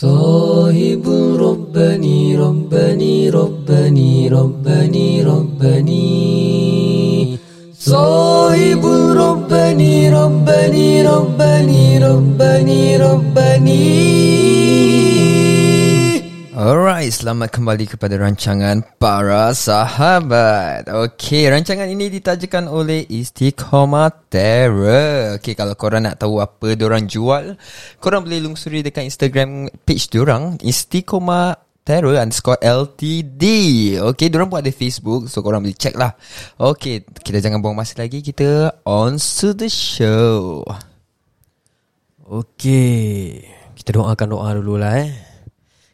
صاحب ربني ربني ربني ربني ربني. صاحب ربني ربني ربني ربني ربني. Alright, selamat kembali kepada rancangan Para Sahabat. Okey, rancangan ini ditajakan oleh Istiqomah Terror. Okey, kalau korang nak tahu apa diorang jual, korang boleh lungsuri dekat Instagram page diorang, Istiqomah Terror underscore LTD. Okey, diorang pun ada Facebook, so korang boleh check lah. Okey, kita jangan buang masa lagi, kita on to the show. Okey, kita doakan doa dulu lah eh.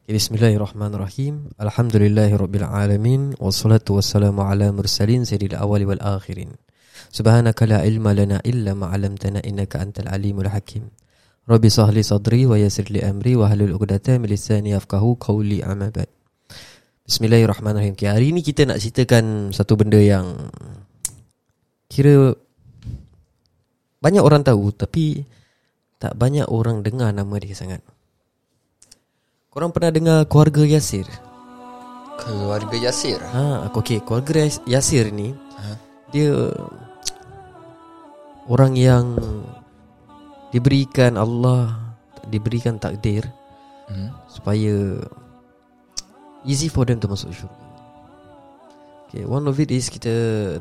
Bismillahirrahmanirrahim. Alhamdulillahirabbil wassalatu wassalamu ala mursalin sayyidil awwali wal akhirin. Subhanaka la ilma lana illa ma 'allamtana innaka antal alimul hakim. Rabbi sahli sadri wa yassir li amri wa hlul 'uqdatam min lisani yafqahu qawli amma ba'd. Bismillahirrahmanirrahim. Okay, hari ni kita nak ceritakan satu benda yang kira banyak orang tahu tapi tak banyak orang dengar nama dia sangat. Korang pernah dengar keluarga Yasir? Keluarga Yasir. Ha, okey, keluarga Yas- Yasir ni Ha? dia orang yang diberikan Allah diberikan takdir Hmm. supaya easy for them to masuk syurga. Okay, one of it is kita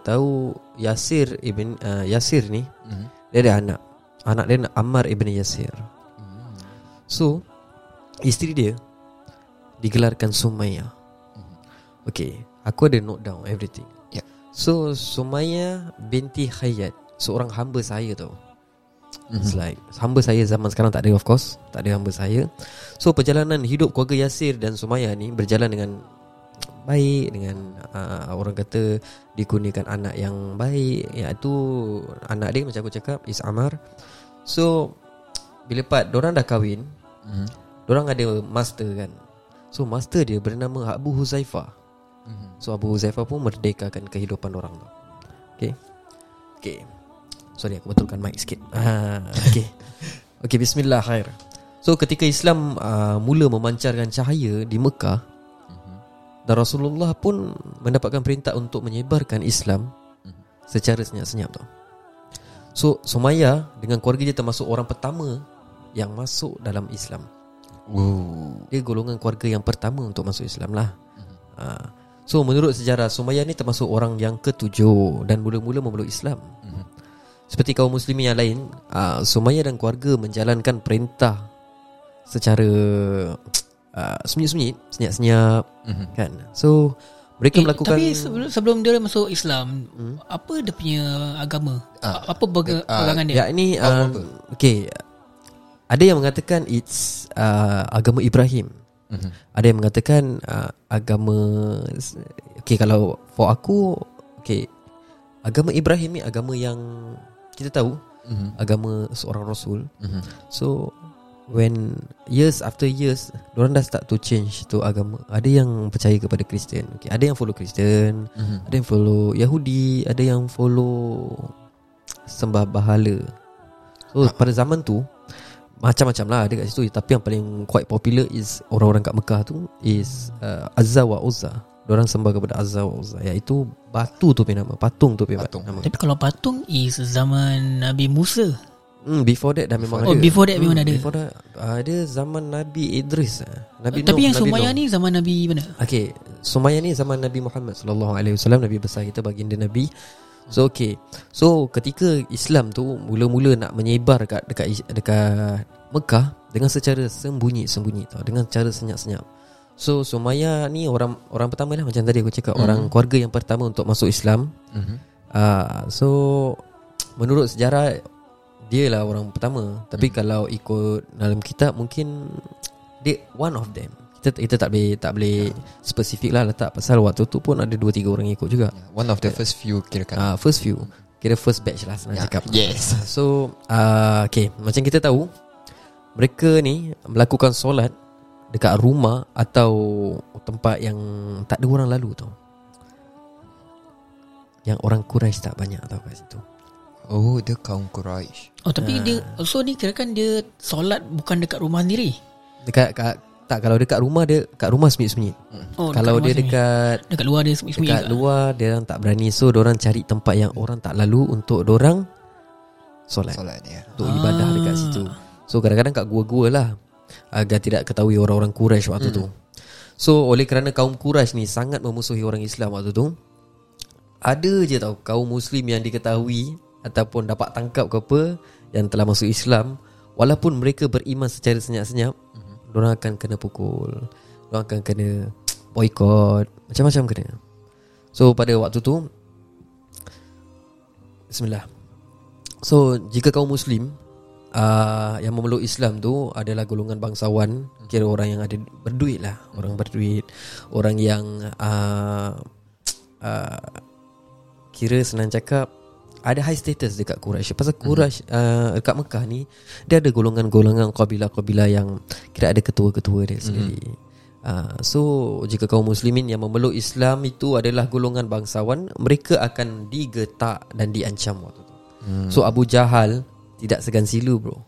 tahu Yasir ibn uh, Yasir ni Hmm. dia ada anak. Anak dia Ammar ibn Yasir. Hmm. So Isteri dia Digelarkan Sumaya Okay Aku ada note down everything. Ya. So Sumaya Binti Hayat Seorang hamba saya tau. Mhm. It's like Hamba saya zaman sekarang tak ada of course. Tak ada hamba saya. So perjalanan hidup keluarga Yasir dan Sumaya ni Berjalan dengan Baik Dengan uh, Orang kata Dikurniakan anak yang baik. Iaitu Anak dia macam aku cakap Is Amar. So Bila part Diorang dah kahwin Hmm. Diorang ada master kan? So master dia bernama Abu Huzaifah Hmm. So Abu Huzaifah pun merdekakan kehidupan orang tu. Okay? Okay. Sorry aku betulkan mic sikit. Ah, Okay. Okay bismillah khair. So ketika Islam uh, mula memancarkan cahaya di Mekah Dan Rasulullah pun mendapatkan perintah untuk menyebarkan Islam Secara senyap-senyap tu. So Sumaya dengan keluarga dia termasuk orang pertama Yang masuk dalam Islam Ooh. dia golongan keluarga yang pertama untuk masuk Islam lah. Ha. So menurut sejarah Sumayyah ni termasuk orang yang ketujuh dan mula-mula memeluk Islam. Mhm. Seperti kaum muslimin yang lain, uh, Sumayyah dan keluarga menjalankan perintah secara uh, sembunyi-sembunyi, senyap-senyap Mhm. kan. So mereka Eh, melakukan Tapi sebelum, sebelum dia masuk Islam Hmm? Apa dia punya agama? Ah, apa ah, pegangan dia? Ya ini uh, okay. Ada yang mengatakan it's uh, agama Ibrahim. Mhm. Ada yang mengatakan uh, agama okay kalau for aku okay agama Ibrahim ni agama yang kita tahu Mhm. agama seorang rasul. Mhm. So when years after years orang dah start to change tu agama. Ada yang percaya kepada Kristian. Okay, ada yang follow Kristian, Mhm. ada yang follow Yahudi, ada yang follow sembah bahala. So pada zaman tu macam-macam lah ada kat situ tapi yang paling quite popular is orang-orang kat Mekah tu is uh, Azza wa Uzza. Diorang sembah kepada Azza wa Uzza iaitu batu tu punya nama, patung tu punya Patung. nama. Tapi kalau patung is zaman Nabi Musa. Hmm, before that dah memang Oh, ada. before that memang Hmm, ada. Before that uh, ada zaman Nabi Idris. ah. Nabi Tapi Nuh, yang Nabi Nuh. ni zaman Nabi mana? Okay Sumayyah ni zaman Nabi Muhammad sallallahu alaihi wasallam Nabi besar kita baginda Nabi So okay So ketika Islam tu Mula-mula nak menyebar dekat Dekat, dekat Mekah Dengan secara sembunyi-sembunyi tau Dengan cara senyap-senyap So Sumayyah ni orang orang pertama lah Macam tadi aku cakap Mhm. Orang keluarga yang pertama untuk masuk Islam Mhm. uh, So Menurut sejarah Dia lah orang pertama Tapi Hmm. kalau ikut dalam kitab Mungkin Dia one of them kita, kita tak boleh Tak boleh Spesifik lah letak Pasal waktu tu pun Ada 2-3 orang ikut juga. Yeah, One of the first few kirakan uh, First few. Kira first batch lah Senang Yeah. cakap. Yes. So uh, Okay. Macam kita tahu Mereka ni Melakukan solat Dekat rumah Atau Tempat yang Tak ada orang lalu tau. Yang orang Quraisy tak banyak tau kat situ. Oh dia kaum Quraisy Oh tapi Ah. dia So ni kira kan dia Solat bukan dekat rumah sendiri? Dekat kat Tak kalau dekat rumah dia Kat rumah sembunyi-sembunyi Oh, Kalau rumah dia dekat Dekat luar dia sembunyi-sembunyi Dekat juga. luar Dia orang tak berani. So orang cari tempat yang Orang tak lalu Untuk orang Solat. Solat ya. Untuk ibadah dekat situ. So kadang-kadang kat gua-gua lah Agar tidak ketahui orang-orang Quraisy waktu tu. So oleh kerana kaum Quraisy ni Sangat memusuhi orang Islam waktu tu Ada je tau Kaum Muslim yang diketahui Ataupun dapat tangkap ke apa Yang telah masuk Islam Walaupun mereka beriman secara senyap-senyap. Diorang akan kena pukul. Diorang akan kena Boykot Macam-macam kena. So pada waktu tu Bismillah. So jika kaum Muslim uh, Yang memeluk Islam tu Adalah golongan bangsawan Kira orang yang ada berduit lah. Orang berduit. Orang yang uh, uh, Kira senang cakap Ada high status dekat Quraisy Pasal Quraisy uh, Dekat Mekah ni Dia ada golongan-golongan Kabilah-kabilah yang Kira ada ketua-ketua dia sendiri Uh, so jika kaum muslimin yang memeluk Islam itu adalah golongan bangsawan mereka akan digetak dan diancam waktu tu. Hmm. So Abu Jahal tidak segan silu bro.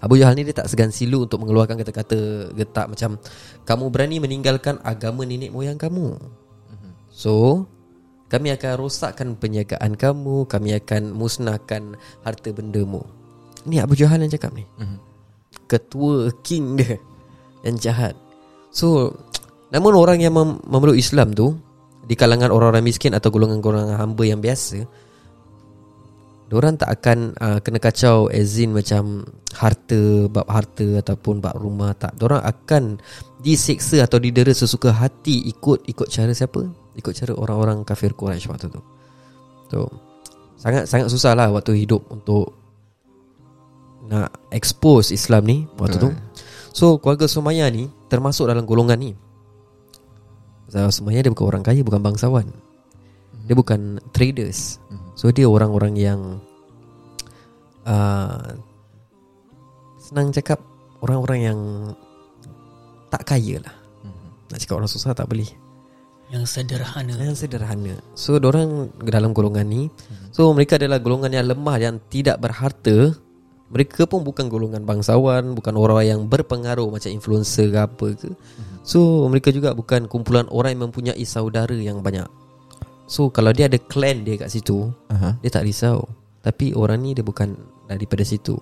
Abu Jahal ni dia tak segan silu untuk mengeluarkan kata-kata getak macam kamu berani meninggalkan agama nenek moyang kamu. So kami akan rosakkan penjagaan kamu, kami akan musnahkan harta bendamu. Ni Abu Jahal yang cakap ni. Ketua king dia yang jahat. So namun orang yang mem- memeluk Islam tu di kalangan orang-orang miskin atau golongan-golongan hamba yang biasa Diorang tak akan uh, kena kacau as in macam harta, bab harta ataupun bab rumah tak. Diorang akan diseksa atau didera sesuka hati ikut ikut cara siapa? Ikut cara orang-orang kafir Quraisy waktu tu. So, sangat sangat susah lah waktu hidup untuk nak expose Islam ni waktu tu. So, keluarga Sumayyah ni termasuk dalam golongan ni. Sebab Sumayyah dia bukan orang kaya, bukan bangsawan. Dia bukan traders. So dia orang-orang yang uh, senang cakap orang-orang yang tak kaya lah. Nak cakap orang susah tak boleh. Yang sederhana. Yang sederhana. So orang dalam golongan ni, so mereka adalah golongan yang lemah yang tidak berharta. Mereka pun bukan golongan bangsawan, bukan orang yang berpengaruh macam influencer ke apa ke. So mereka juga bukan kumpulan orang yang mempunyai saudara yang banyak. So kalau dia ada clan dia kat situ, Aha. dia tak risau Tapi orang ni dia bukan daripada situ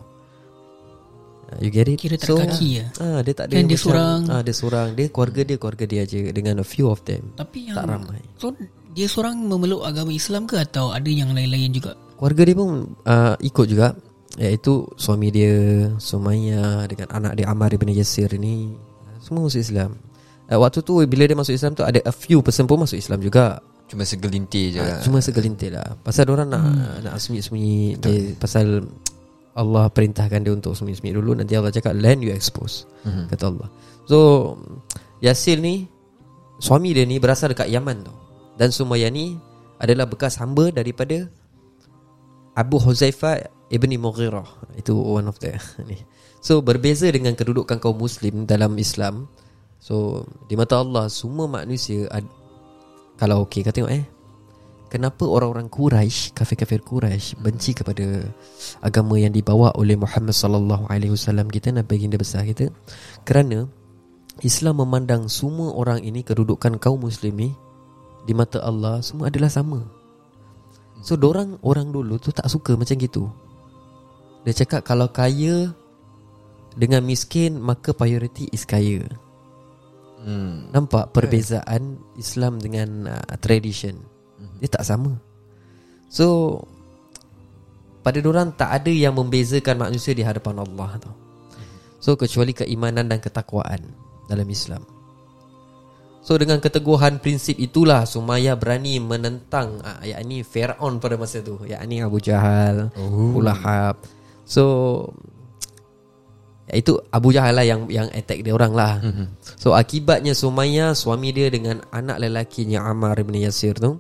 You get it? Kira tak ada kaki ya? ah, Dia tak ada Kan dia seorang. ah, Dia seorang. Dia keluarga dia Keluarga dia aja. Dengan a few of them. Tapi yang Tak ramai. So dia seorang memeluk agama Islam ke atau ada yang lain-lain juga? Keluarga dia pun uh, ikut juga. Iaitu suami dia Sumayyah Dengan anak dia Ammar ibn Yasir ni. Semua masuk Islam. Uh, Waktu tu bila dia masuk Islam tu Ada a few person pun masuk Islam juga. Cuma segelintir je. Ah, lah. Cuma segelintir lah. Pasal orang nak Nak sembunyi-sembunyi dia, Pasal Allah perintahkan dia untuk sembunyi-sembunyi dulu Nanti Allah cakap Land you expose Mhm. Kata Allah So Yasil ni Suami dia ni berasal dekat Yaman tu Dan Sumayyah ni Adalah bekas hamba daripada Abu Huzaifah Ibni Mughirah Itu one of the ni. So berbeza dengan kedudukan kaum muslim Dalam Islam So Di mata Allah Semua manusia ad, Kalau okey kau tengok eh Kenapa orang-orang Quraisy, kafir-kafir Quraisy benci kepada agama yang dibawa oleh Muhammad sallallahu alaihi wasallam kita Nabi baginda besar kita? Kerana Islam memandang semua orang ini kedudukan kaum muslim ni di mata Allah semua adalah sama. So orang orang dulu tu tak suka macam gitu. Dia cakap kalau kaya dengan miskin maka priority is kaya. Hmm. Nampak perbezaan Islam dengan uh, tradition. Dia tak sama. So pada orang tak ada yang membezakan manusia di hadapan Allah tau. So kecuali keimanan dan ketakwaan dalam Islam. So dengan keteguhan prinsip itulah Sumayyah berani menentang ah, yakni Firaun pada masa tu, yakni Abu Jahal, oh. Ulahab. So itu Abu Jahal lah yang yang attack dia orang lah. Mm-hmm. So akibatnya Sumayyah suami dia dengan anak lelakinya Ammar bin Yasir tu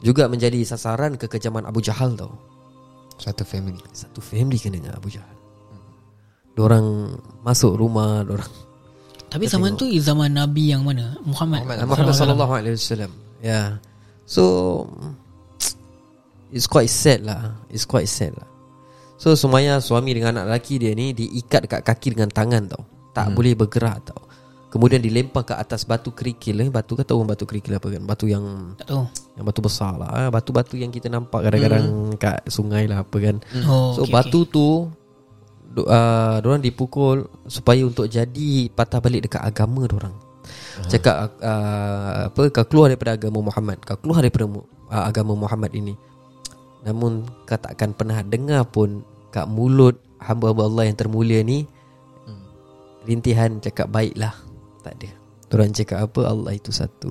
juga menjadi sasaran kekejaman Abu Jahal tau. Satu family. Satu family kena dengan Abu Jahal. Diorang masuk rumah, diorang Tapi zaman tu zaman Nabi yang mana? Muhammad. Muhammad. Muhammad sallallahu alaihi wasallam. Yeah. So it's quite sad lah. It's quite sad lah. So Sumayyah suami dengan anak lelaki dia ni diikat dekat kaki dengan tangan tau. Tak hmm. boleh bergerak tau. Kemudian dilempar ke atas batu kerikil eh. Batu kan tahu batu kerikil apa kan? Batu yang Tak tahu. Yang batu besar lah eh. Batu-batu yang kita nampak kadang-kadang Kat sungai lah apa kan. Oh So okay, batu tu do, uh, Diorang dipukul Supaya untuk jadi Patah balik dekat agama diorang. Cakap uh, Apa Kau keluar daripada agama Muhammad. Kau keluar daripada uh, agama Muhammad ini. Namun Kau takkan pernah dengar pun Kat mulut Hamba-hamba Allah yang termulia ni Rintihan cakap baiklah Tak ada Diorang cakap apa? Allah itu satu.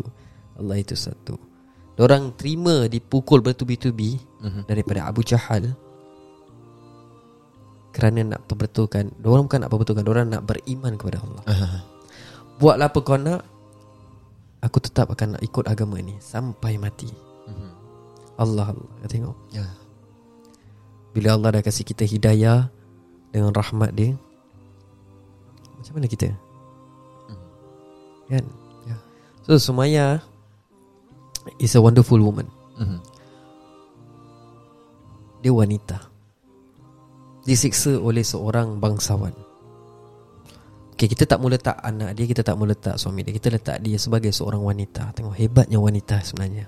Allah itu satu. Diorang terima dipukul bertubi-tubi Mhm. Daripada Abu Jahal Kerana nak perbetulkan Diorang bukan nak perbetulkan Diorang nak beriman kepada Allah. Buatlah apa kau nak Aku tetap akan nak ikut agama ni Sampai mati. Allah Allah. Kau tengok. Ya. Bila Allah dah kasih kita hidayah Dengan rahmat dia Macam mana kita Kan? Ya. So Sumaya Is a wonderful woman. Mhm. Dia wanita. Disiksa oleh seorang bangsawan. Okay, kita tak mula letak anak dia Kita tak mula letak suami dia. Kita letak dia sebagai seorang wanita. Tengok hebatnya wanita sebenarnya.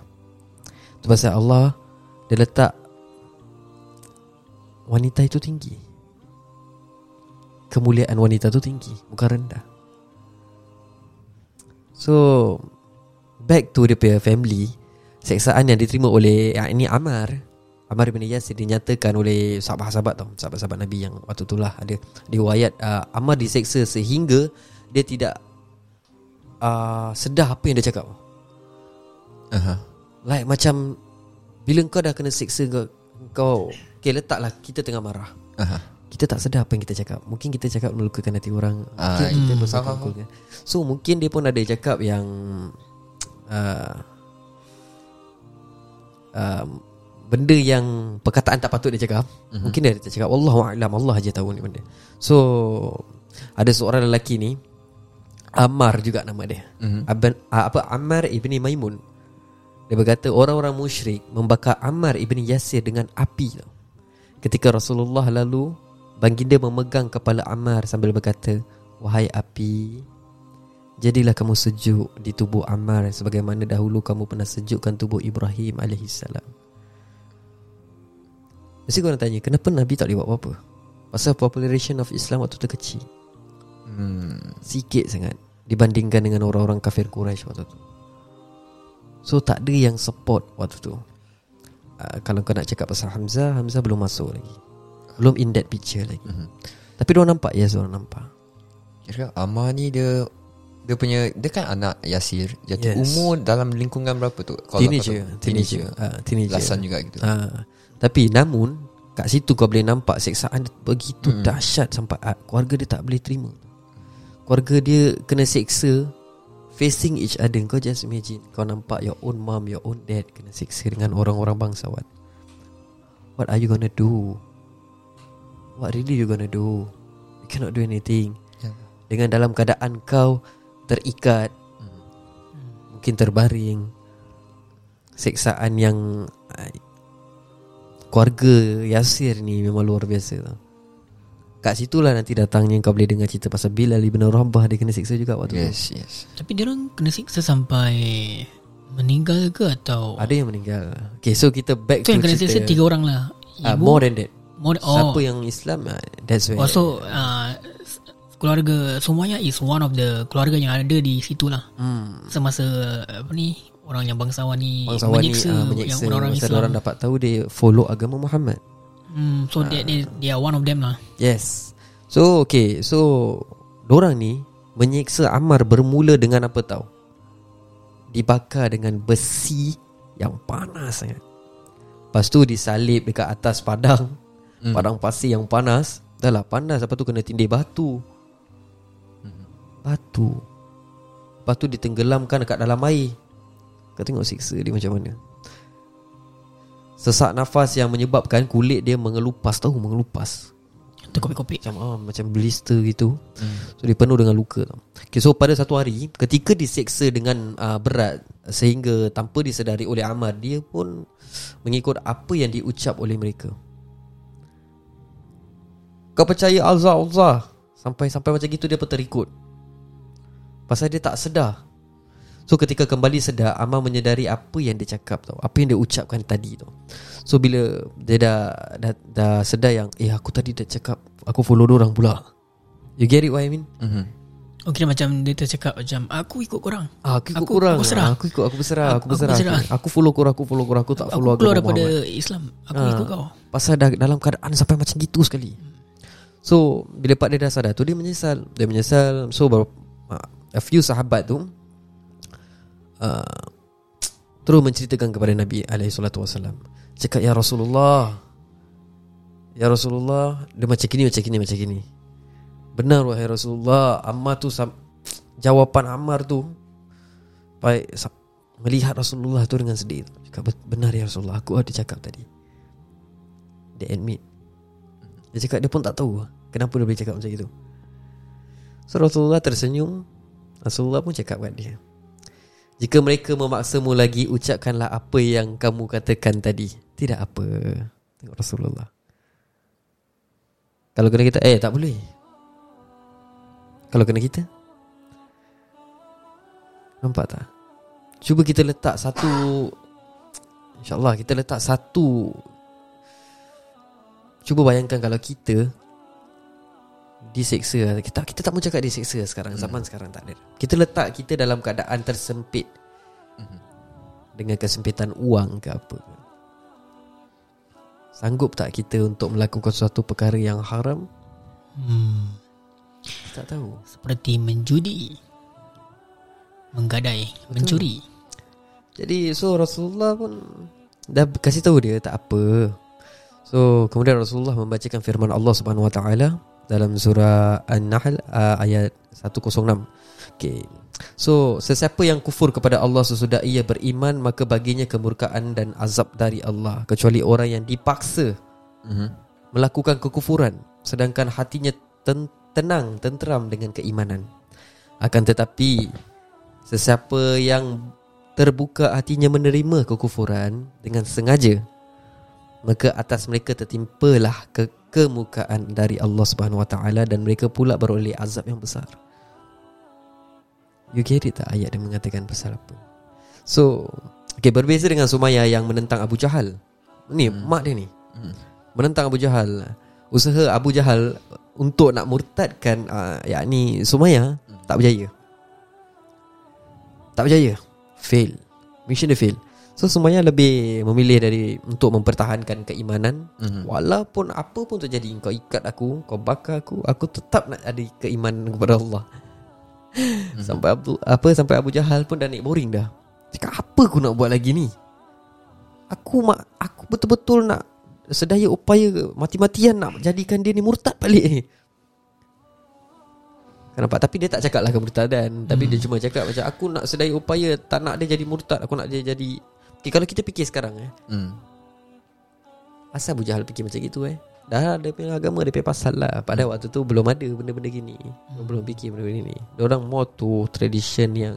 Itu pasal Allah Dia letak Wanita itu tinggi. Kemuliaan wanita itu tinggi Bukan rendah So Back to dia punya family Seksaan yang diterima oleh Yang ini Amar Amar bin Yasir dinyatakan oleh sahabat-sahabat tau Sahabat-sahabat Nabi yang waktu itulah Ada riwayat uh, Amar diseksa sehingga Dia tidak uh, Sedah apa yang dia cakap Aha. Like macam Bila kau dah kena seksa kau, kau Okay letaklah Kita tengah marah Aha. Kita tak sedar apa yang kita cakap Mungkin kita cakap melukakan hati orang Ah, Mungkin kita hmm, faham, kan. So mungkin dia pun ada cakap yang uh, uh, Benda yang Perkataan tak patut dia cakap mm-hmm. Mungkin dia tak cakap Wallahualam Allah aja tahu ni benda So Ada seorang lelaki ni Ammar juga nama dia Mhm. Aban, uh, Apa Ammar ibni Maimun Dia berkata Orang-orang musyrik Membakar Ammar ibni Yasir dengan api tau. Ketika Rasulullah lalu Baginda memegang kepala Ammar sambil berkata Wahai api Jadilah kamu sejuk di tubuh Ammar Sebagaimana dahulu kamu pernah sejukkan tubuh Ibrahim AS Mesti korang tanya Kenapa Nabi tak boleh buat apa-apa? Pasal population of Islam waktu tu kecil. Hmm. Sikit sangat Dibandingkan dengan orang-orang kafir Quraisy waktu tu. So tak ada yang support waktu tu. Uh, Kalau kau nak cakap pasal Hamzah Hamzah belum masuk lagi Belum in that picture lagi Mhm. Tapi diorang nampak Yes diorang nampak Kira Amar ni dia dia punya dia kan anak Yasir. Jadi Yes. umur dalam lingkungan berapa tu? Teenager? Teenager uh, Teenager Belasan juga gitu. Ah, Tapi namun Kat situ kau boleh nampak Seksaan dia begitu Hmm. dahsyat Sampai ah, keluarga dia tak boleh terima Keluarga dia kena seksa Facing each other Kau just imagine Kau nampak your own mom Your own dad Kena seksa dengan orang-orang bangsawan What are you gonna do? What really you gonna do? You cannot do anything Ya. Dengan dalam keadaan kau Terikat Mungkin terbaring Seksaan yang ah, Keluarga Yasir ni memang luar biasa tau. Kat situlah nanti datangnya kau boleh dengar cerita pasal Bilal ibn Rabah dia kena siksa juga waktu tu. Yes, yes. Tapi dia orang kena siksa sampai meninggal ke atau Ada yang meninggal. Okay, so kita back tu to yang kena siksa cerita. tiga orang lah. Ah, Ibu, more than that. More, oh, Siapa yang Islam ah, that's where. oh, so uh, keluarga semuanya is one of the keluarga yang ada di situ lah. hmm, Semasa apa ni orang yang bangsawan ni bangsawan ni menyiksa, ah, yang menyiksa orang-orang Islam. orang dapat tahu dia follow agama Muhammad. Hmm, so they, they, they are one of them lah. Yes. So okay, so orang ni menyiksa Ammar bermula dengan apa tahu? Dibakar dengan besi yang panas sangat. Lepas tu disalib dekat atas padang, Hmm. padang pasir yang panas. Dah lah panas Lepas tu kena tindih batu Batu Lepas tu ditenggelamkan dekat dalam air Kau tengok siksa dia macam mana Sesak nafas yang menyebabkan kulit dia mengelupas Tahu mengelupas Terkopik-kopik. macam ah, macam blister gitu. So dia penuh dengan luka. Okay, so pada satu hari ketika diseksa dengan uh, berat sehingga tanpa disedari oleh Amar dia pun mengikut apa yang diucap oleh mereka. Kau percaya Allah Allah sampai sampai macam gitu dia pun terikut. Pasal dia tak sedar So ketika kembali sedar Ammar menyedari apa yang dia cakap tau Apa yang dia ucapkan tadi tau So bila dia dah, dah, dah sedar yang Eh aku tadi dah cakap Aku follow orang pula You get it what I mean? Mhm. Oh kira macam dia tercakap macam Aku ikut korang Ah, aku ikut Aku- korang aku berserah. Ah, Aku ikut aku berserah Aku Aku berserah berserah. Aku, aku follow korang Aku follow korang Aku tak Aku follow keluar agama daripada Muhammad. Islam Aku Ah, ikut kau Pasal dah dalam keadaan Sampai macam gitu sekali So Bila Pak dia dah sadar tu Dia menyesal. Dia menyesal. So ber, uh, A few sahabat tu uh, Terus menceritakan kepada Nabi SAW Cakap Ya Rasulullah Ya Rasulullah. Dia macam gini Macam gini Macam gini Benar wahai Rasulullah Ammar tu Jawapan Ammar tu Baik Melihat Rasulullah tu dengan sedih. Cakap "Bet- benar ya Rasulullah. Aku ada cakap tadi. Dia admit Dia cakap dia pun tak tahu Kenapa dia boleh cakap macam itu. So Rasulullah tersenyum. Rasulullah pun cakap kat dia Jika mereka memaksamu lagi Ucapkanlah apa yang kamu katakan tadi. Tidak apa Tengok Rasulullah. Kalau kena kita Eh tak boleh. Kalau kena kita Nampak tak? Cuba kita letak satu InsyaAllah kita letak satu Cuba bayangkan kalau kita Diseksa kita, kita tak mau cakap diseksa sekarang Zaman sekarang tak ada. Kita letak kita dalam keadaan tersempit. Dengan kesempitan uang ke apa Sanggup tak kita untuk melakukan suatu perkara yang haram? hmm. Tak tahu. Seperti menjudi Menggadai. Mencuri. Jadi so Rasulullah pun dah kasih tahu dia tak apa. So kemudian Rasulullah membacakan firman Allah Subhanahu Wa Taala dalam surah An-Nahl uh, ayat 106. Okay. So sesiapa yang kufur kepada Allah sesudah ia beriman maka baginya kemurkaan dan azab dari Allah kecuali orang yang dipaksa Mhm. melakukan kekufuran sedangkan hatinya ten- tenang tenteram dengan keimanan akan tetapi sesiapa yang terbuka hatinya menerima kekufuran dengan sengaja maka atas mereka tertimpalah ke kemukaan dari Allah Subhanahu Wa Taala dan mereka pula beroleh azab yang besar. You get it tak ayat dia mengatakan pasal apa? So okay, berbeza dengan Sumayyah yang menentang Abu Jahal. Ni hmm. mak dia ni. Hmm. menentang Abu Jahal. Usaha Abu Jahal untuk nak murtadkan uh, yakni Sumayyah tak berjaya. Tak berjaya. Fail. Mission dia fail so Sumayyah lebih memilih dari untuk mempertahankan keimanan. Mhm. walaupun apa pun terjadi kau ikat aku kau bakar aku aku tetap nak ada keimanan kepada Allah. Sampai Abu apa sampai Abu Jahal pun dah naik boring dah. Cakap apa aku nak buat lagi ni? Aku mak aku betul-betul nak sedaya upaya mati-matian nak jadikan dia ni murtad balik. Ni Kau nampak Tapi dia tak cakap lah kemurtadan Tapi dia cuma cakap macam Aku nak sedaya upaya Tak nak dia jadi murtad Aku nak dia jadi okay, Kalau kita fikir sekarang eh. Hmm. Asal Abu Jahal fikir macam gitu eh? Dah dia punya agama Dia punya pasal lah. Pada waktu tu Belum ada benda-benda gini. Belum fikir benda-benda ni Diorang more to tradition yang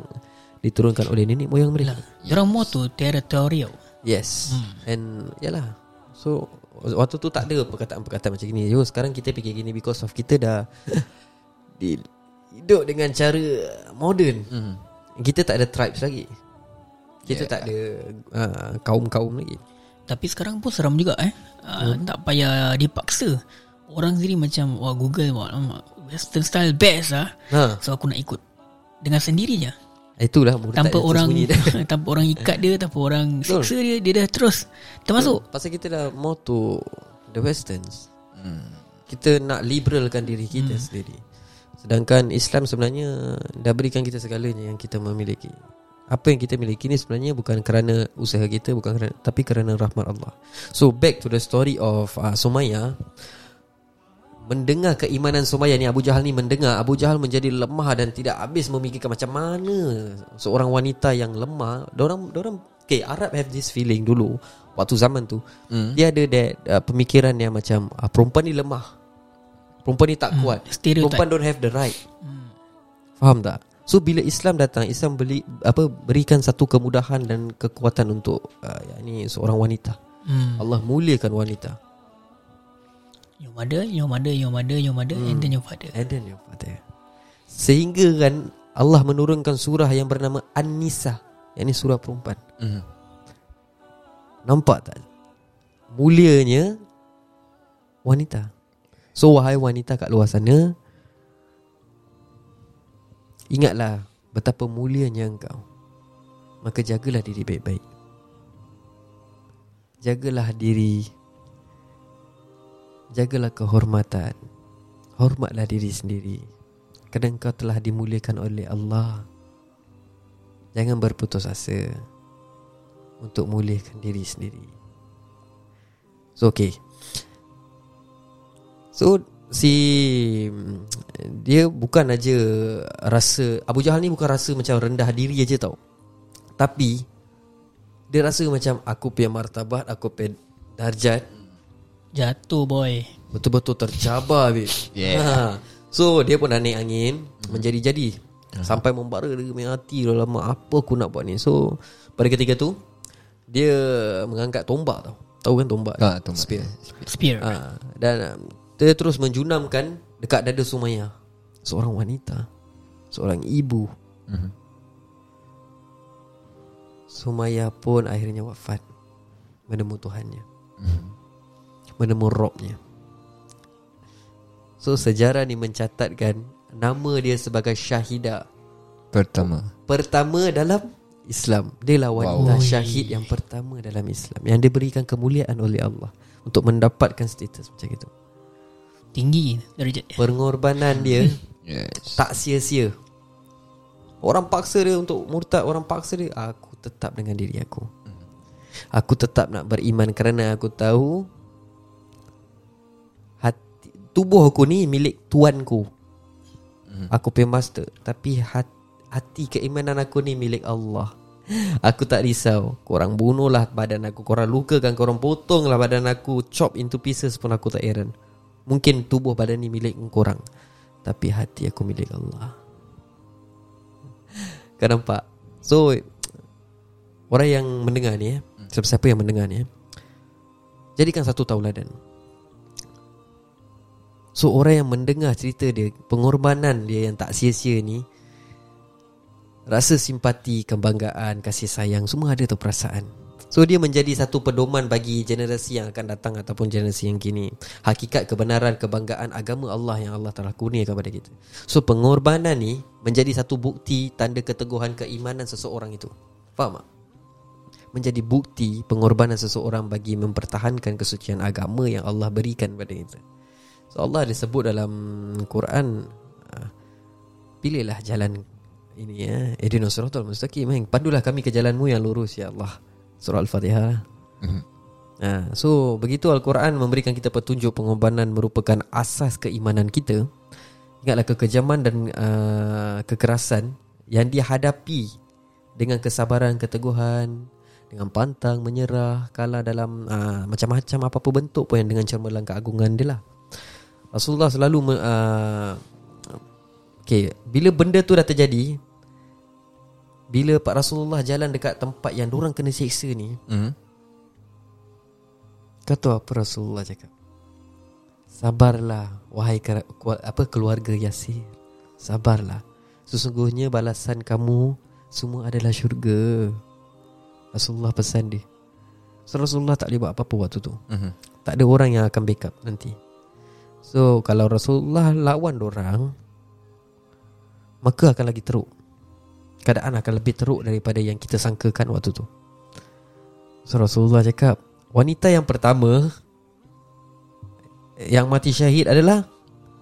Diturunkan oleh nenek moyang mereka. Orang more to territorial. Yes. And Yalah. So Waktu tu tak ada perkataan-perkataan macam gini. Yo, Sekarang kita fikir gini Because of kita dah di, Hidup dengan cara Modern. Hmm. Kita tak ada tribes lagi Kita Yeah. tak ada uh, Kaum-kaum lagi. Tapi sekarang pun seram juga eh. Uh, Tak payah dipaksa. Orang sendiri macam Wah Google wah, Western style best lah ha, So aku nak ikut Dengan sendirinya. Itulah Tanpa orang. Tanpa orang ikat dia Tanpa orang siksa dia Dia dah terus Termasuk. Pasal kita dah more to The westerns. Hmm. Kita nak liberalkan diri kita hmm. sendiri. Sedangkan Islam sebenarnya Dah berikan kita segalanya Yang kita memiliki Apa yang kita miliki ni sebenarnya Bukan kerana usaha kita Bukan kerana Tapi kerana rahmat Allah So back to the story of uh, Sumayyah Mendengar keimanan Sumayyah ni Abu Jahal ni mendengar Abu Jahal menjadi lemah Dan tidak habis memikirkan Macam mana Seorang wanita yang lemah diorang Okay Arab have this feeling dulu Waktu zaman tu Hmm. dia ada that uh, pemikiran yang macam uh, perempuan ni lemah. Perempuan ni tak kuat. stereotype. Perempuan don't have the right. Faham tak? So bila Islam datang, Islam beli apa berikan satu kemudahan dan kekuatan untuk uh, yakni seorang wanita. hmm. Allah muliakan wanita. Your mother Your mother Your mother Your mother And then your father And then your father. Sehingga kan Allah menurunkan surah yang bernama An-Nisa Yang ini surah perempuan Mhm. Nampak tak Mulianya Wanita So wahai wanita kat luar sana Ingatlah Betapa mulianya engkau. Maka jagalah diri baik-baik. Jagalah diri. Jagalah kehormatan. Hormatlah diri sendiri. Kerana engkau telah dimuliakan oleh Allah. Jangan berputus asa Untuk muliakan diri sendiri. So okay. So si dia bukan aja rasa Abu Jahal ni bukan rasa macam rendah diri aja tau. Tapi dia rasa macam aku punya martabat, aku punya darjat Jatuh boy betul-betul tercabar babe. Yeah. Ha. So dia pun dah naik angin menjadi-jadi sampai membara dia punya hati dah lama apa aku nak buat ni. So pada ketika tu dia mengangkat tombak tau. Tahu kan tombak? Ah, tombak. Spear. Spear Ha, dan dia terus menjunamkan dekat dada Sumayyah. Seorang wanita, seorang ibu. Mhm. Sumayyah pun akhirnya wafat menemu Tuhannya. Menemu Robnya. So sejarah ni mencatatkan nama dia sebagai syahidah Pertama pertama dalam Islam. Dia lah wanita Wow. syahid yang pertama dalam Islam yang diberikan kemuliaan oleh Allah untuk mendapatkan status macam itu. Tinggi darjat dia Pengorbanan dia Yes tak sia-sia. Orang paksa dia untuk murtad, orang paksa dia, aku tetap dengan diri aku. Aku tetap nak beriman kerana aku tahu hati, tubuh aku ni milik tuanku. Aku punya master, tapi hati, hati keimanan aku ni milik Allah. Aku tak risau Korang bunuhlah badan aku Korang lukakan Korang potonglah badan aku Chop into pieces pun aku tak heran Mungkin tubuh badan ni milik korang Tapi hati aku milik Allah. Kau nampak? So Orang yang mendengar ni eh, Siapa-siapa yang mendengar ni eh, Jadikan satu tauladan. So orang yang mendengar cerita dia Pengorbanan dia yang tak sia-sia ni Rasa simpati, kebanggaan, kasih sayang Semua ada tu perasaan So dia menjadi satu pedoman bagi generasi yang akan datang Ataupun generasi yang kini. Hakikat kebenaran, kebanggaan agama Allah Yang Allah telah kurniakan kepada kita. So pengorbanan ni Menjadi satu bukti Tanda keteguhan keimanan seseorang itu. Faham tak? Menjadi bukti pengorbanan seseorang Bagi mempertahankan kesucian agama Yang Allah berikan kepada kita. So Allah ada sebut dalam Quran ah, Pilihlah jalan ini ya. Ihdina siratal mustaqim eh. Pandulah kami ke jalanmu yang lurus ya Allah Surah Al-Fatihah Mhm. Ha, so begitu Al-Quran memberikan kita petunjuk pengorbanan merupakan asas keimanan kita. Ingatlah kekejaman dan uh, kekerasan yang dihadapi dengan kesabaran, keteguhan, dengan pantang, menyerah, kalah dalam uh, macam-macam apa-apa bentuk pun yang dengan cermelang keagungan dia lah. Rasulullah selalu uh, Okay Bila benda tu dah terjadi Bila Pak Rasulullah jalan dekat tempat yang orang kena seksa ni Mhm. Kau tahu apa Rasulullah cakap? Sabarlah Wahai apa keluarga Yasir. Sabarlah. Sesungguhnya balasan kamu Semua adalah syurga. Rasulullah pesan dia. So, Rasulullah tak boleh buat apa-apa waktu tu. Mhm. Tak ada orang yang akan backup nanti. So kalau Rasulullah lawan orang Maka akan lagi teruk Keadaan akan lebih teruk daripada yang kita sangkakan waktu tu. So Rasulullah cakap Wanita yang pertama Yang mati syahid adalah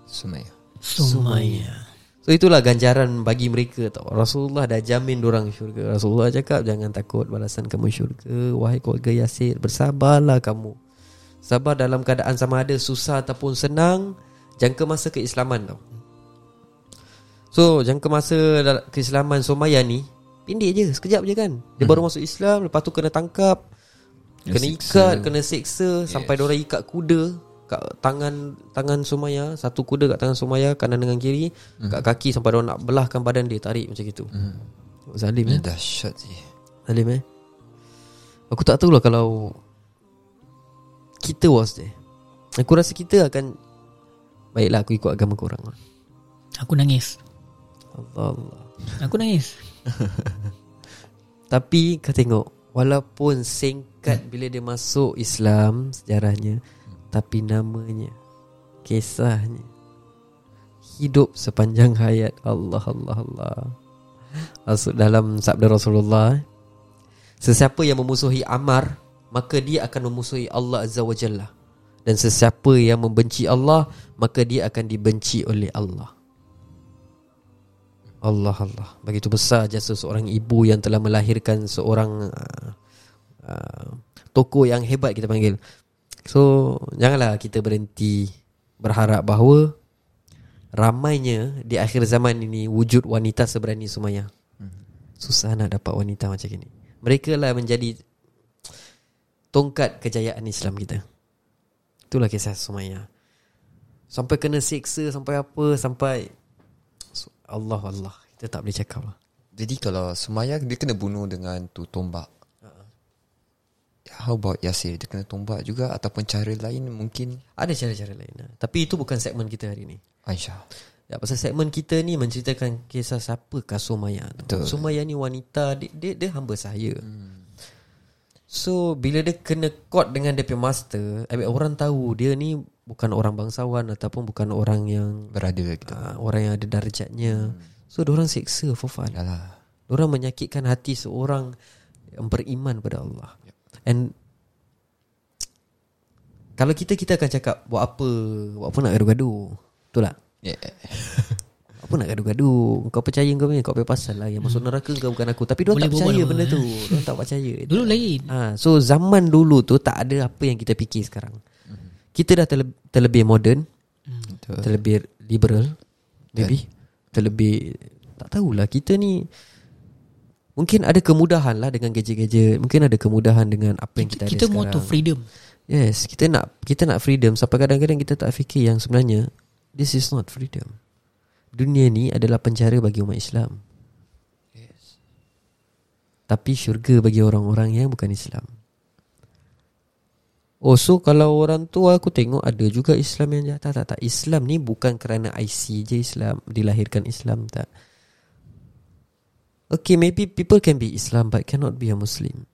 Sumaya Sumaya So itulah ganjaran bagi mereka tau. Rasulullah dah jamin orang syurga. Rasulullah cakap jangan takut balasan kamu syurga. Wahai keluarga Yasir bersabarlah kamu. Sabar dalam keadaan sama ada susah ataupun senang Jangka masa keislaman tau So jangka masa keislaman Somaya ni Pendek je sekejap je kan. Dia baru masuk Islam Lepas tu kena tangkap Kena Kena siksa. ikat Kena seksa Sampai diorang ikat kuda Kat tangan Tangan Sumaya Satu kuda kat tangan Sumaya Kanan dengan kiri Kat kaki Sampai diorang nak belahkan badan dia Tarik macam gitu. Mhm. Zalim Ini eh. dahsyat sih. Zalim eh. Aku tak tahu lah kalau Kita was there. Aku rasa kita akan Baiklah aku ikut agama korang lah. Aku nangis Allah. Allah Aku nangis. Tapi kau tengok Walaupun singkat bila dia masuk Islam Sejarahnya Tapi namanya Kisahnya Hidup sepanjang hayat Allah Allah Allah. Masuk dalam sabda Rasulullah Sesiapa yang memusuhi Ammar Maka dia akan memusuhi Allah Azza wa Jalla. Dan sesiapa yang membenci Allah Maka dia akan dibenci oleh Allah Allah Allah. Begitu besar jasa seorang ibu Yang telah melahirkan seorang uh, uh, Tokoh yang hebat kita panggil. So Janganlah kita berhenti Berharap bahawa Ramainya Di akhir zaman ini Wujud wanita seberani Sumayyah Susah nak dapat wanita macam ini. Mereka lah menjadi Tongkat kejayaan Islam kita. Itulah kisah Sumayyah Sampai kena siksa Sampai apa Sampai Allah Allah Kita tak boleh cakap lah Jadi kalau Sumaya dia kena bunuh dengan tu tombak. How about Yasir? Dia kena tombak juga ataupun cara lain mungkin Ada cara-cara lain lah. Tapi itu bukan segmen kita hari ni Aisyah. Ya, pasal segmen kita ni menceritakan kisah siapakah Sumaya tu. Betul. Sumaya ni wanita, dia, dia, dia hamba saya. Hmm. So, bila dia kena caught dengan dia punya master, mean, orang tahu dia ni bukan orang bangsawan ataupun bukan orang yang Berada gitu. uh, orang yang ada darjatnya. Hmm. So, orang seksa for fun. Yalah. Orang menyakitkan hati seorang yang beriman pada Allah. And kalau kita kita akan cakap buat apa, buat apa nak gaduh-gaduh. Betul tak? Yeah. Apa nak gaduh-gaduh Kau percaya kau punya Kau punya pasal lah Yang masuk neraka kau bukan aku Tapi dia tak percaya benda tu Dia tak percaya Dulu lain ha, So zaman dulu tu Tak ada apa yang kita fikir sekarang Kita dah terle- terlebih modern Betul. Terlebih liberal Maybe. Terlebih Tak tahulah Kita ni Mungkin ada kemudahan lah Dengan gadget-gadget. Mungkin ada kemudahan Dengan apa yang kita, Kita ada more sekarang. to freedom. Yes Kita nak Kita nak freedom. Sampai kadang-kadang kita tak fikir Yang sebenarnya This is not freedom. Dunia ni adalah penjara bagi umat Islam. Yes. Tapi syurga bagi orang-orang yang bukan Islam Oh so kalau orang tu aku tengok ada juga Islam yang jahat Tak tak tak. Islam ni bukan kerana IC je Islam Dilahirkan Islam tak. Okay maybe people can be Islam But cannot be a Muslim.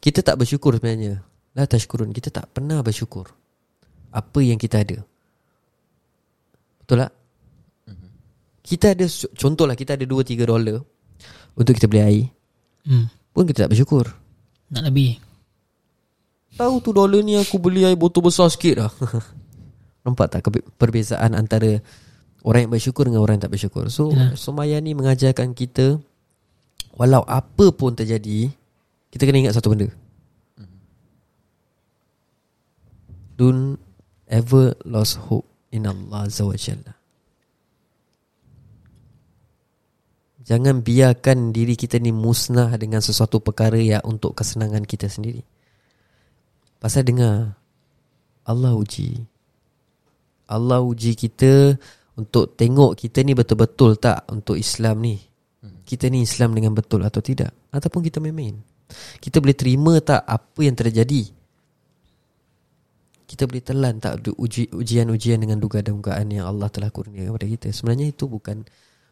Kita tak bersyukur sebenarnya. La tashkurun Kita tak pernah bersyukur Apa yang kita ada. Betul tak? Kita ada Contohlah kita ada 2-3 dolar Untuk kita beli air. Hmm. Pun kita tak bersyukur. Nak lebih Tahu tu dolar ni aku beli air botol besar sikit dah Nampak tak perbezaan antara Orang yang bersyukur dengan orang yang tak bersyukur So Ya. Sumaya ni mengajarkan kita Walau apa pun terjadi Kita kena ingat satu benda Don't ever lose hope in Allah Azza wa Jalla Jangan biarkan diri kita ni musnah dengan sesuatu perkara yang untuk kesenangan kita sendiri. Pasal dengar. Allah uji. Allah uji kita Untuk tengok kita ni betul-betul tak Untuk Islam ni. Kita ni Islam dengan betul atau tidak? Ataupun kita main-main. Kita boleh terima tak Apa yang terjadi? Kita boleh telan tak uji, Ujian-ujian dengan dugaan-dugaan Yang Allah telah kurniakan kepada kita? Sebenarnya itu bukan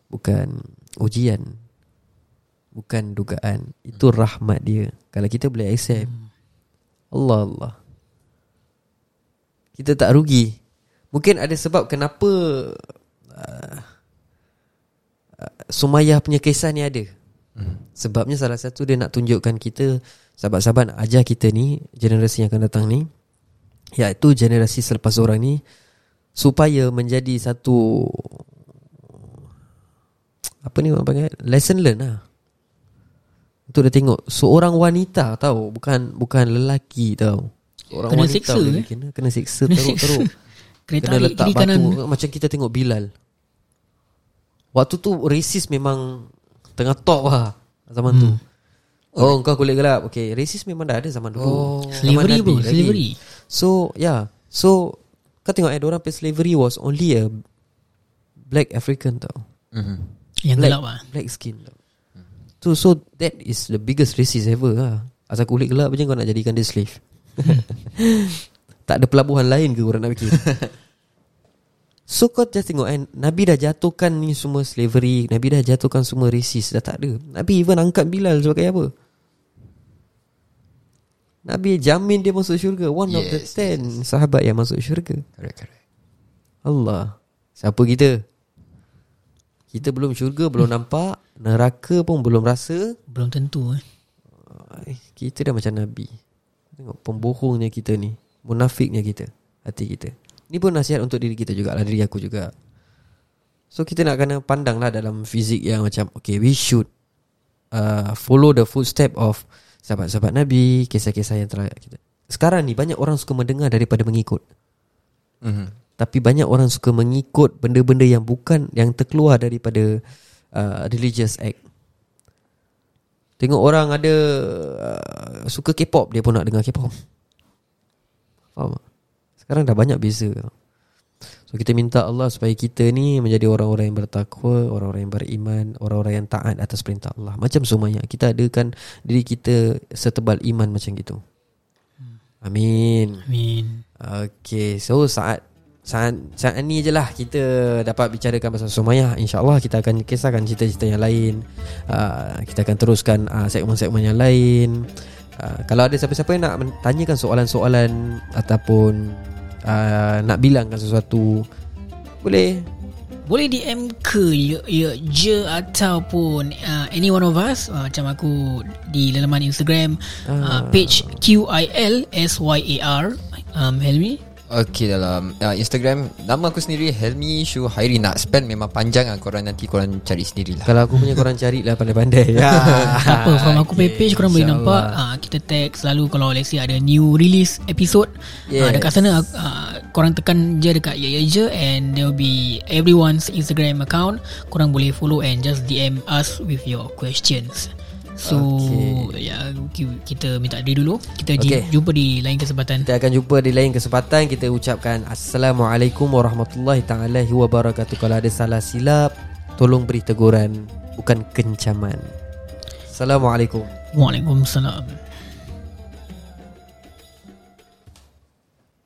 Bukan ujian. Bukan dugaan. Itu rahmat dia. Kalau kita boleh accept Allah Allah. Kita tak rugi. Mungkin ada sebab kenapa uh, uh, Sumayyah punya kisah ni ada. Sebabnya salah satu dia nak tunjukkan kita Sahabat-sahabat nak ajar kita ni Generasi yang akan datang ni Iaitu generasi selepas orang ni Supaya menjadi satu Apa ni orang panggil? Lesson learn lah Untuk dia tengok Seorang wanita tahu Bukan bukan lelaki tahu Seorang Kena wanita boleh eh? Kena, kena Kena teruk-teruk. Kena Kena letak kiri batu. Kanan Macam kita tengok Bilal. Waktu tu racist memang Tengah top lah Zaman tu. Oh kau kulit gelap. Okay racist memang dah ada zaman dulu. Oh. Zaman Slavery Nabi bro lagi. Slavery? So yeah So Kau tengok eh Diorang pay slavery was only a Black African tau. Mhm. Yang Black, gelap lah black skin tau So so that is the biggest racist ever lah. Asal kulit gelap je kau nak jadikan dia slave. Tak ada pelabuhan lain ke orang nak fikir? So kau just tengok kan Nabi dah jatuhkan ni semua slavery Nabi dah jatuhkan semua racist Dah tak ada. Nabi even angkat Bilal sebagai apa? Nabi jamin dia masuk syurga. One of the Yes, ten Sahabat yang masuk syurga. Correct correct. Allah. Siapa kita Kita belum syurga Belum nampak Neraka pun belum rasa. Belum tentu eh. Kita dah macam Nabi. Tengok pembohongnya kita ni Munafiknya kita Hati kita. Ni pun nasihat untuk diri kita juga lah Diri aku juga. So kita nak kena pandang lah Dalam fizik yang macam Okay we should uh, Follow the footstep of Sahabat-sahabat Nabi Kisah-kisah yang telah kita. Sekarang ni banyak orang suka mendengar Daripada mengikut. Mm-hmm. Tapi banyak orang suka mengikut Benda-benda yang bukan Yang terkeluar daripada uh, Religious act. Tengok orang ada uh, Suka K-pop Dia pun nak dengar K-pop. Faham tak? Sekarang dah banyak beza. So kita minta Allah supaya kita ni Menjadi orang-orang yang bertakwa Orang-orang yang beriman Orang-orang yang taat atas perintah Allah. Macam semuanya. Kita adakan diri kita Setebal iman macam gitu. Amin. Amin. Okay So saat saat, saat ni je lah kita dapat bicarakan pasal Sumayah InsyaAllah kita akan kisahkan cerita-cerita yang lain. Uh, Kita akan teruskan uh, segmen-segmen yang lain. Uh, Kalau ada siapa-siapa yang nak tanyakan soalan-soalan Ataupun uh, nak bilangkan sesuatu Boleh. Boleh DM ke ya, ya, je ataupun uh, any one of us? Uh, macam aku di laman Instagram uh, page QILSYAR um, Helmi Okay dalam uh, Instagram Nama aku sendiri Helmi Shu Hairi Nak spell memang panjang lah Korang nanti korang cari sendirilah Kalau aku punya korang cari lah pandai-pandai ya. Tak apa From aku punya page Korang boleh nampak uh, Kita tag selalu Kalau let's say ada new release episode yes. uh. Dekat sana uh, Korang tekan je dekat Ya Ya Je And there will be Everyone's Instagram account Korang boleh follow And just DM us With your questions So okay. ya ki- kita minta diri dulu. Kita okay. jumpa di lain kesempatan. Kita akan jumpa di lain kesempatan Kita ucapkan Assalamualaikum warahmatullahi taala wabarakatuh Kalau ada salah silap Tolong beri teguran Bukan kencaman Assalamualaikum Waalaikumsalam.